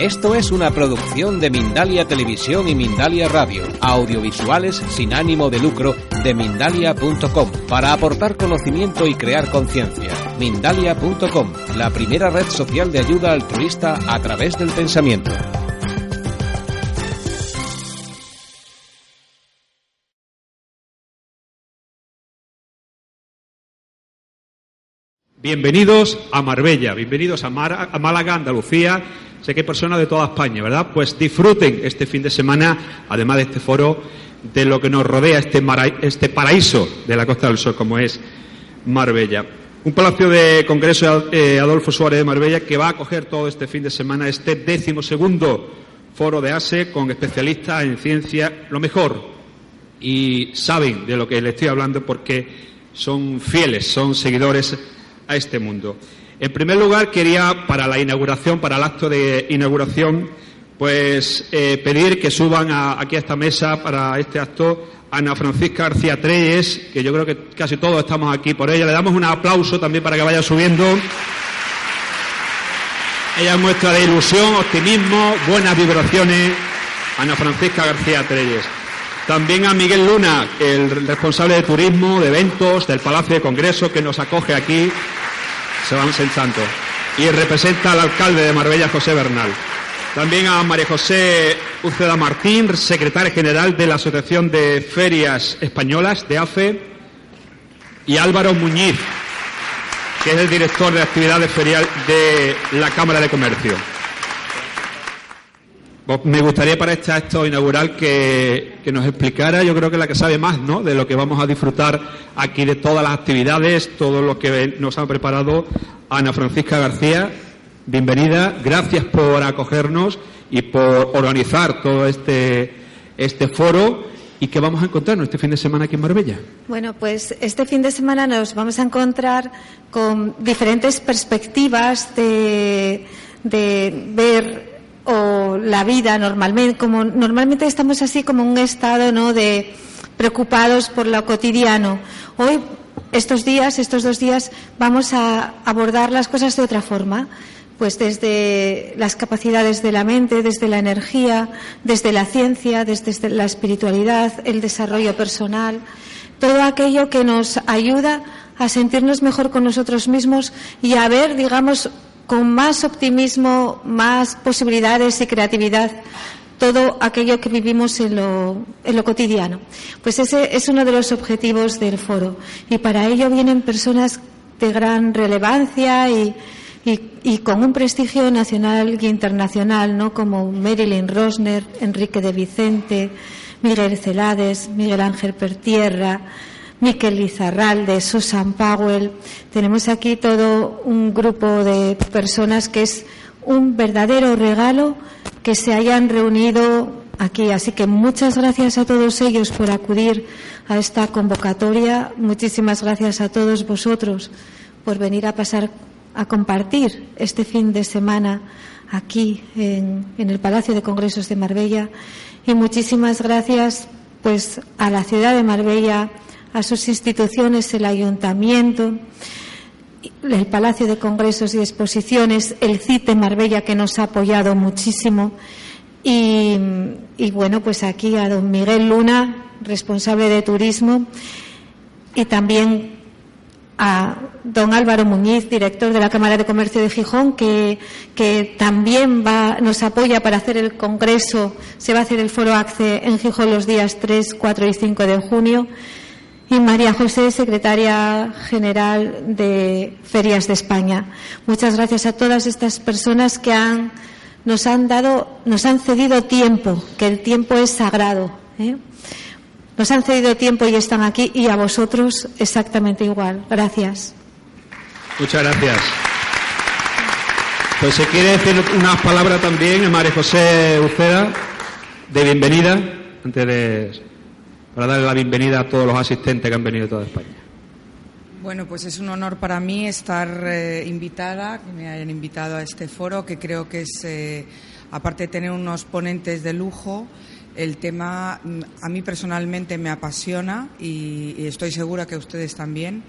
Esto es una producción de Mindalia Televisión y Mindalia Radio, audiovisuales sin ánimo de lucro de mindalia.com, para aportar conocimiento y crear conciencia. Mindalia.com, la primera red social de ayuda altruista a través del pensamiento. Bienvenidos a Marbella, bienvenidos a, a Málaga, Andalucía. Sé que hay personas de toda España, ¿verdad? Pues disfruten este fin de semana, además de este foro, de lo que nos rodea este, este paraíso de la Costa del Sol, como es Marbella. Un palacio de congreso eh, Adolfo Suárez de Marbella que va a acoger todo este fin de semana este décimo segundo foro de ASE con especialistas en ciencia, lo mejor, y saben de lo que les estoy hablando porque son fieles, son seguidores a este mundo. En primer lugar, quería para la inauguración, para el acto de inauguración, pues eh, pedir que suban aquí a esta mesa para este acto Ana Francisca García Treyes, que yo creo que casi todos estamos aquí por ella. Le damos un aplauso también para que vaya subiendo. Ella es muestra de ilusión, optimismo, buenas vibraciones. Ana Francisca García Treyes. También a Miguel Luna, el responsable de turismo, de eventos, del Palacio de Congreso, que nos acoge aquí. Se van sentando. Y representa al alcalde de Marbella, José Bernal. También a María José Uceda Martín, secretaria general de la Asociación de Ferias Españolas, de AFE. Y Álvaro Muñiz, que es el director de actividades ferial de la Cámara de Comercio. Pues me gustaría para este acto inaugural que, que nos explicara, yo creo que la que sabe más, ¿no? De lo que vamos a disfrutar aquí de todas las actividades, todo lo que nos ha preparado Ana Francisca García. Bienvenida, gracias por acogernos y por organizar todo este, este foro y que vamos a encontrarnos este fin de semana aquí en Marbella. Bueno, pues este fin de semana nos vamos a encontrar con diferentes perspectivas de, de ver la vida normalmente, como normalmente estamos así como un estado ¿no? de preocupados por lo cotidiano. Hoy, estos días, estos dos días, vamos a abordar las cosas de otra forma pues desde las capacidades de la mente, desde la energía, desde la ciencia, desde la espiritualidad, el desarrollo personal, todo aquello que nos ayuda a sentirnos mejor con nosotros mismos y a ver, digamos, con más optimismo, más posibilidades y creatividad todo aquello que vivimos en lo, en lo cotidiano. Pues ese es uno de los objetivos del foro y para ello vienen personas de gran relevancia y, con un prestigio nacional y internacional, ¿no? Como Marilyn Rosner, Enrique de Vicente, Miguel Celades, Miguel Ángel Pertierra, Miquel Lizarralde, Susan Powell. Tenemos aquí todo un grupo de personas que es un verdadero regalo que se hayan reunido aquí. Así que muchas gracias a todos ellos por acudir a esta convocatoria. Muchísimas gracias a todos vosotros por venir a pasar a compartir este fin de semana aquí en, en, el Palacio de Congresos de Marbella y muchísimas gracias pues a la ciudad de Marbella, a sus instituciones, el ayuntamiento, el Palacio de Congresos y Exposiciones, el CITE Marbella que nos ha apoyado muchísimo y, bueno pues aquí a don Miguel Luna, responsable de turismo y también a don Álvaro Muñiz, director de la Cámara de Comercio de Gijón, que, que también va, nos apoya para hacer el congreso. Se va a hacer el foro ACCE en Gijón los días 3, 4 y 5 de junio. Y María José, secretaria general de Ferias de España. Muchas gracias a todas estas personas que han, nos han dado, nos han cedido tiempo, que el tiempo es sagrado. ¿eh? Nos han cedido tiempo y están aquí y a vosotros exactamente igual. Gracias. Muchas gracias. Pues se quiere decir unas palabras también a María José Uceda de bienvenida, antes de, para darle la bienvenida a todos los asistentes que han venido de toda España. Bueno, pues es un honor para mí estar eh, invitada, que me hayan invitado a este foro, que creo que es, eh, aparte de tener unos ponentes de lujo, el tema mm, a mí personalmente me apasiona y, y estoy segura que a ustedes también.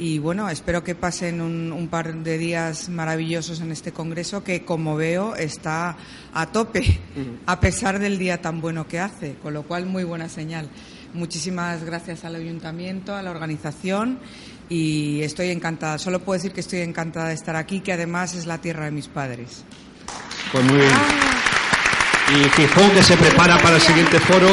Y bueno, espero que pasen un, un, par de días maravillosos en este congreso que, como veo, está a tope, a pesar del día tan bueno que hace, con lo cual muy buena señal. Muchísimas gracias al ayuntamiento, a la organización y estoy encantada. Solo puedo decir que estoy encantada de estar aquí, que además es la tierra de mis padres. Pues muy bien. Y Gijón, que se prepara para el siguiente foro.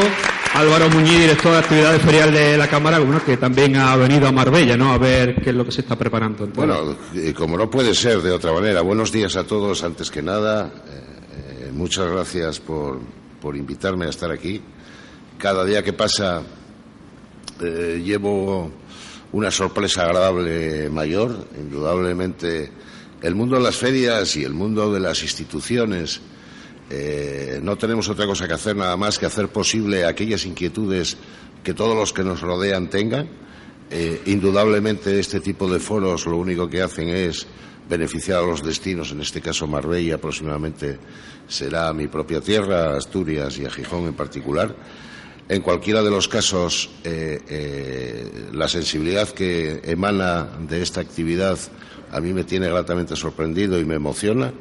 Álvaro Muñiz, director de actividades ferial de la Cámara, bueno, que también ha venido a Marbella, ¿no? A ver qué es lo que se está preparando. Entonces. Bueno, como no puede ser de otra manera, buenos días a todos antes que nada. Eh, muchas gracias por, por, invitarme a estar aquí. Cada día que pasa eh, llevo una sorpresa agradable mayor. Indudablemente, el mundo de las ferias y el mundo de las instituciones eh, no tenemos otra cosa que hacer nada más que hacer posible aquellas inquietudes que todos los que nos rodean tengan. Eh, indudablemente este tipo de foros lo único que hacen es beneficiar a los destinos, en este caso Marbella próximamente será mi propia tierra, Asturias y a Gijón en particular. En cualquiera de los casos, eh, la sensibilidad que emana de esta actividad a mí me tiene gratamente sorprendido y me emociona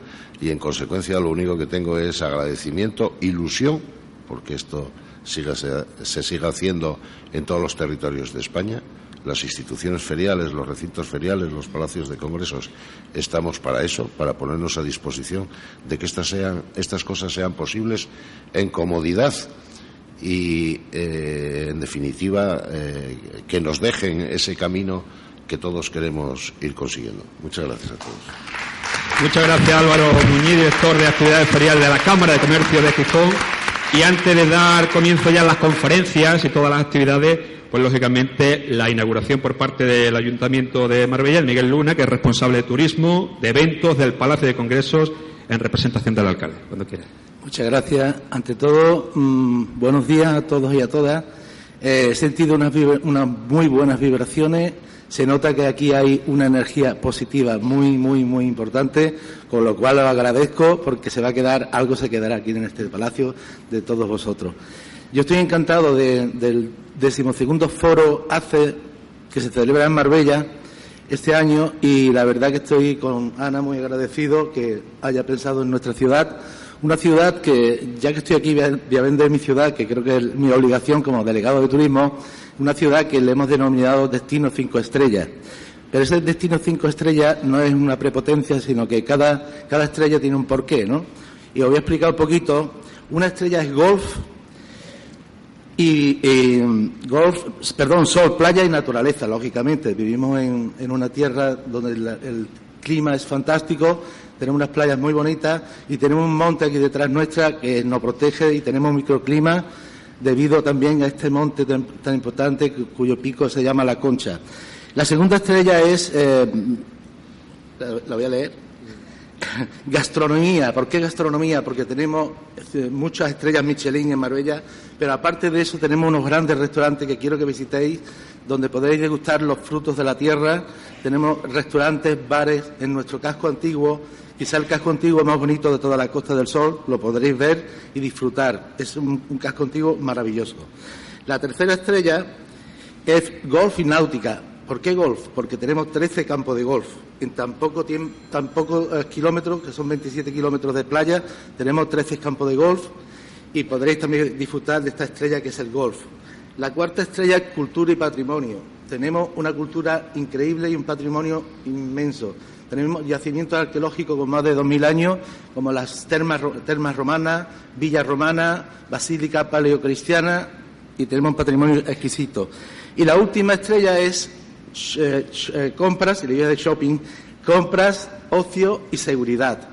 y en consecuencia lo único que tengo es agradecimiento, ilusión, porque esto siga, se, se siga haciendo en todos los territorios de España. Las instituciones feriales, los recintos feriales, los palacios de congresos, estamos para eso, para ponernos a disposición de que estas, sean, estas cosas sean posibles en comodidad y, eh, en definitiva, eh, que nos dejen ese camino que todos queremos ir consiguiendo. Muchas gracias a todos. Muchas gracias Álvaro Muñiz, director de actividades feriales de la Cámara de Comercio de Gijón. Y antes de dar comienzo ya a las conferencias y todas las actividades, pues lógicamente la inauguración por parte del Ayuntamiento de Marbella, el Miguel Luna, que es responsable de turismo, de eventos del Palacio de Congresos en representación del alcalde. Cuando quiera. Muchas gracias. Ante todo, mmm, buenos días a todos y a todas. Eh, he sentido unas, unas muy buenas vibraciones se nota que aquí hay una energía positiva muy, muy, muy importante, con lo cual lo agradezco porque se va a quedar, algo se quedará aquí en este palacio de todos vosotros. Yo estoy encantado de, del decimosegundo foro ACE que se celebra en Marbella este año y la verdad que estoy con Ana muy agradecido que haya pensado en nuestra ciudad. Una ciudad que, ya que estoy aquí, voy a vender mi ciudad, que creo que es mi obligación como delegado de turismo, una ciudad que le hemos denominado destino cinco estrellas. Pero ese destino cinco estrellas no es una prepotencia, sino que cada, cada estrella tiene un porqué, ¿no? Y os voy a explicar un poquito. Una estrella es golf y, golf, perdón, sol, playa y naturaleza, lógicamente. Vivimos en, en una tierra donde el, el clima es fantástico, tenemos unas playas muy bonitas y tenemos un monte aquí detrás nuestra que nos protege y tenemos un microclima debido también a este monte tan, tan importante cuyo pico se llama La Concha. La segunda estrella es, eh, la voy a leer, gastronomía. ¿Por qué gastronomía? Porque tenemos muchas estrellas Michelin en Marbella, pero aparte de eso tenemos unos grandes restaurantes que quiero que visitéis, donde podéis degustar los frutos de la tierra. Tenemos restaurantes, bares en nuestro casco antiguo, quizá el casco antiguo más bonito de toda la Costa del Sol, lo podréis ver y disfrutar. Es un, un casco antiguo maravilloso. La tercera estrella es golf y náutica. ¿Por qué golf? Porque tenemos 13 campos de golf. En tan poco, tiempo, tan poco eh, kilómetros, que son 27 kilómetros de playa, tenemos 13 campos de golf y podréis también disfrutar de esta estrella que es el golf. La cuarta estrella es cultura y patrimonio. Tenemos una cultura increíble y un patrimonio inmenso. Tenemos yacimientos arqueológicos con más de 2.000 años, como las termas, romanas, Villa Romana, Basílica Paleocristiana, y tenemos un patrimonio exquisito. Y la última estrella es eh, eh, compras, y le voy a de shopping, compras, ocio y seguridad.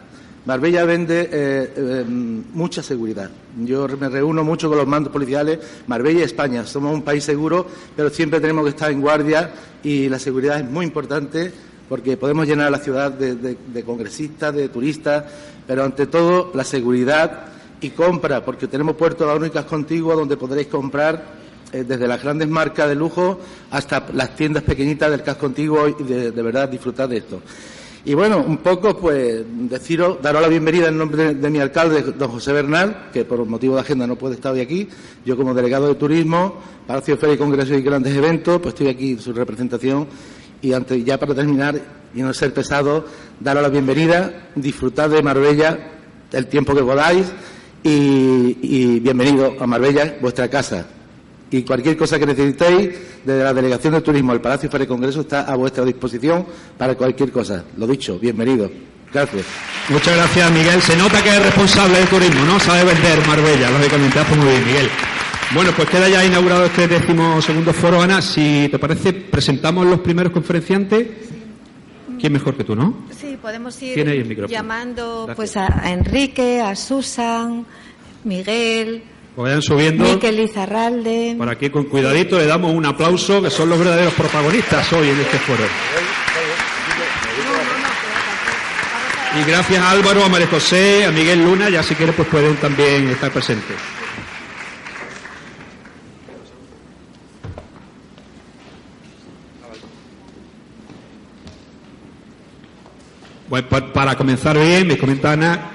Marbella vende eh, mucha seguridad. Yo me reúno mucho con los mandos policiales. Marbella y España somos un país seguro, pero siempre tenemos que estar en guardia y la seguridad es muy importante porque podemos llenar la ciudad de, congresistas, de turistas, pero ante todo la seguridad y compra, porque tenemos puertos únicas contiguas donde podréis comprar eh, desde las grandes marcas de lujo hasta las tiendas pequeñitas del casco antiguo y de, verdad disfrutar de esto. Y bueno, un poco, pues, deciros, daros la bienvenida en nombre de, de mi alcalde, don José Bernal, que por motivo de agenda no puede estar hoy aquí. Yo, como delegado de turismo, Palacio Feria y Congresos y grandes eventos, pues estoy aquí en su representación. Y antes, ya para terminar, y no ser pesado, daros la bienvenida, disfrutad de Marbella el tiempo que podáis y, bienvenido a Marbella, vuestra casa. Y cualquier cosa que necesitéis, desde la Delegación de Turismo al Palacio Feria y Congreso está a vuestra disposición para cualquier cosa. Lo dicho, bienvenido. Gracias. Muchas gracias, Miguel. Se nota que es responsable del turismo, ¿no? Sabe vender Marbella, lógicamente. Hace muy bien, Miguel. Bueno, pues queda ya inaugurado este décimo segundo foro. Ana, si te parece, presentamos los primeros conferenciantes. ¿Quién mejor que tú, no? Sí, podemos ir llamando Gracias. pues a, a Enrique, a Susan, Miguel, Pues vayan subiendo. Miquel Izarralde. Por aquí, con cuidadito, le damos un aplauso, que son los verdaderos protagonistas hoy en este foro. Y gracias a Álvaro, a María José, a Miguel Luna, ya si quieren pues pueden también estar presentes. Bueno, pa- para comenzar bien, me comenta Ana.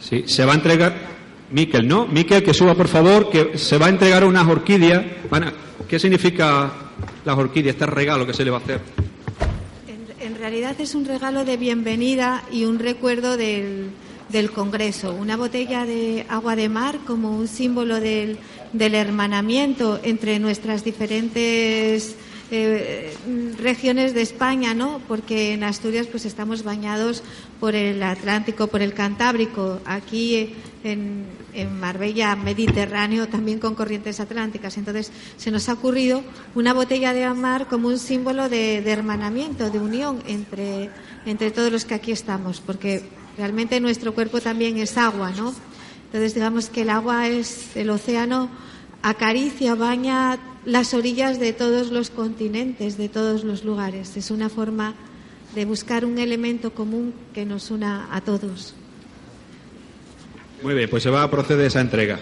Sí, se va a entregar. Miquel, ¿no? Miquel, que suba por favor, que se va a entregar unas orquídeas. Ana, ¿qué significa las orquídeas, este regalo que se le va a hacer? En, en realidad es un regalo de bienvenida y un recuerdo del, del Congreso. Una botella de agua de mar como un símbolo del, del hermanamiento entre nuestras diferentes eh, regiones de España, ¿no? Porque en Asturias pues estamos bañados por el Atlántico, por el Cantábrico. Aquí eh, en, en Marbella, Mediterráneo, también con corrientes atlánticas. Entonces se nos ha ocurrido una botella de mar como un símbolo de, de hermanamiento, de unión entre, entre todos los que aquí estamos, porque realmente nuestro cuerpo también es agua, ¿no? Entonces digamos que el agua es el océano acaricia, baña las orillas de todos los continentes, de todos los lugares. Es una forma de buscar un elemento común que nos una a todos. Muy bien, pues se va a proceder esa entrega.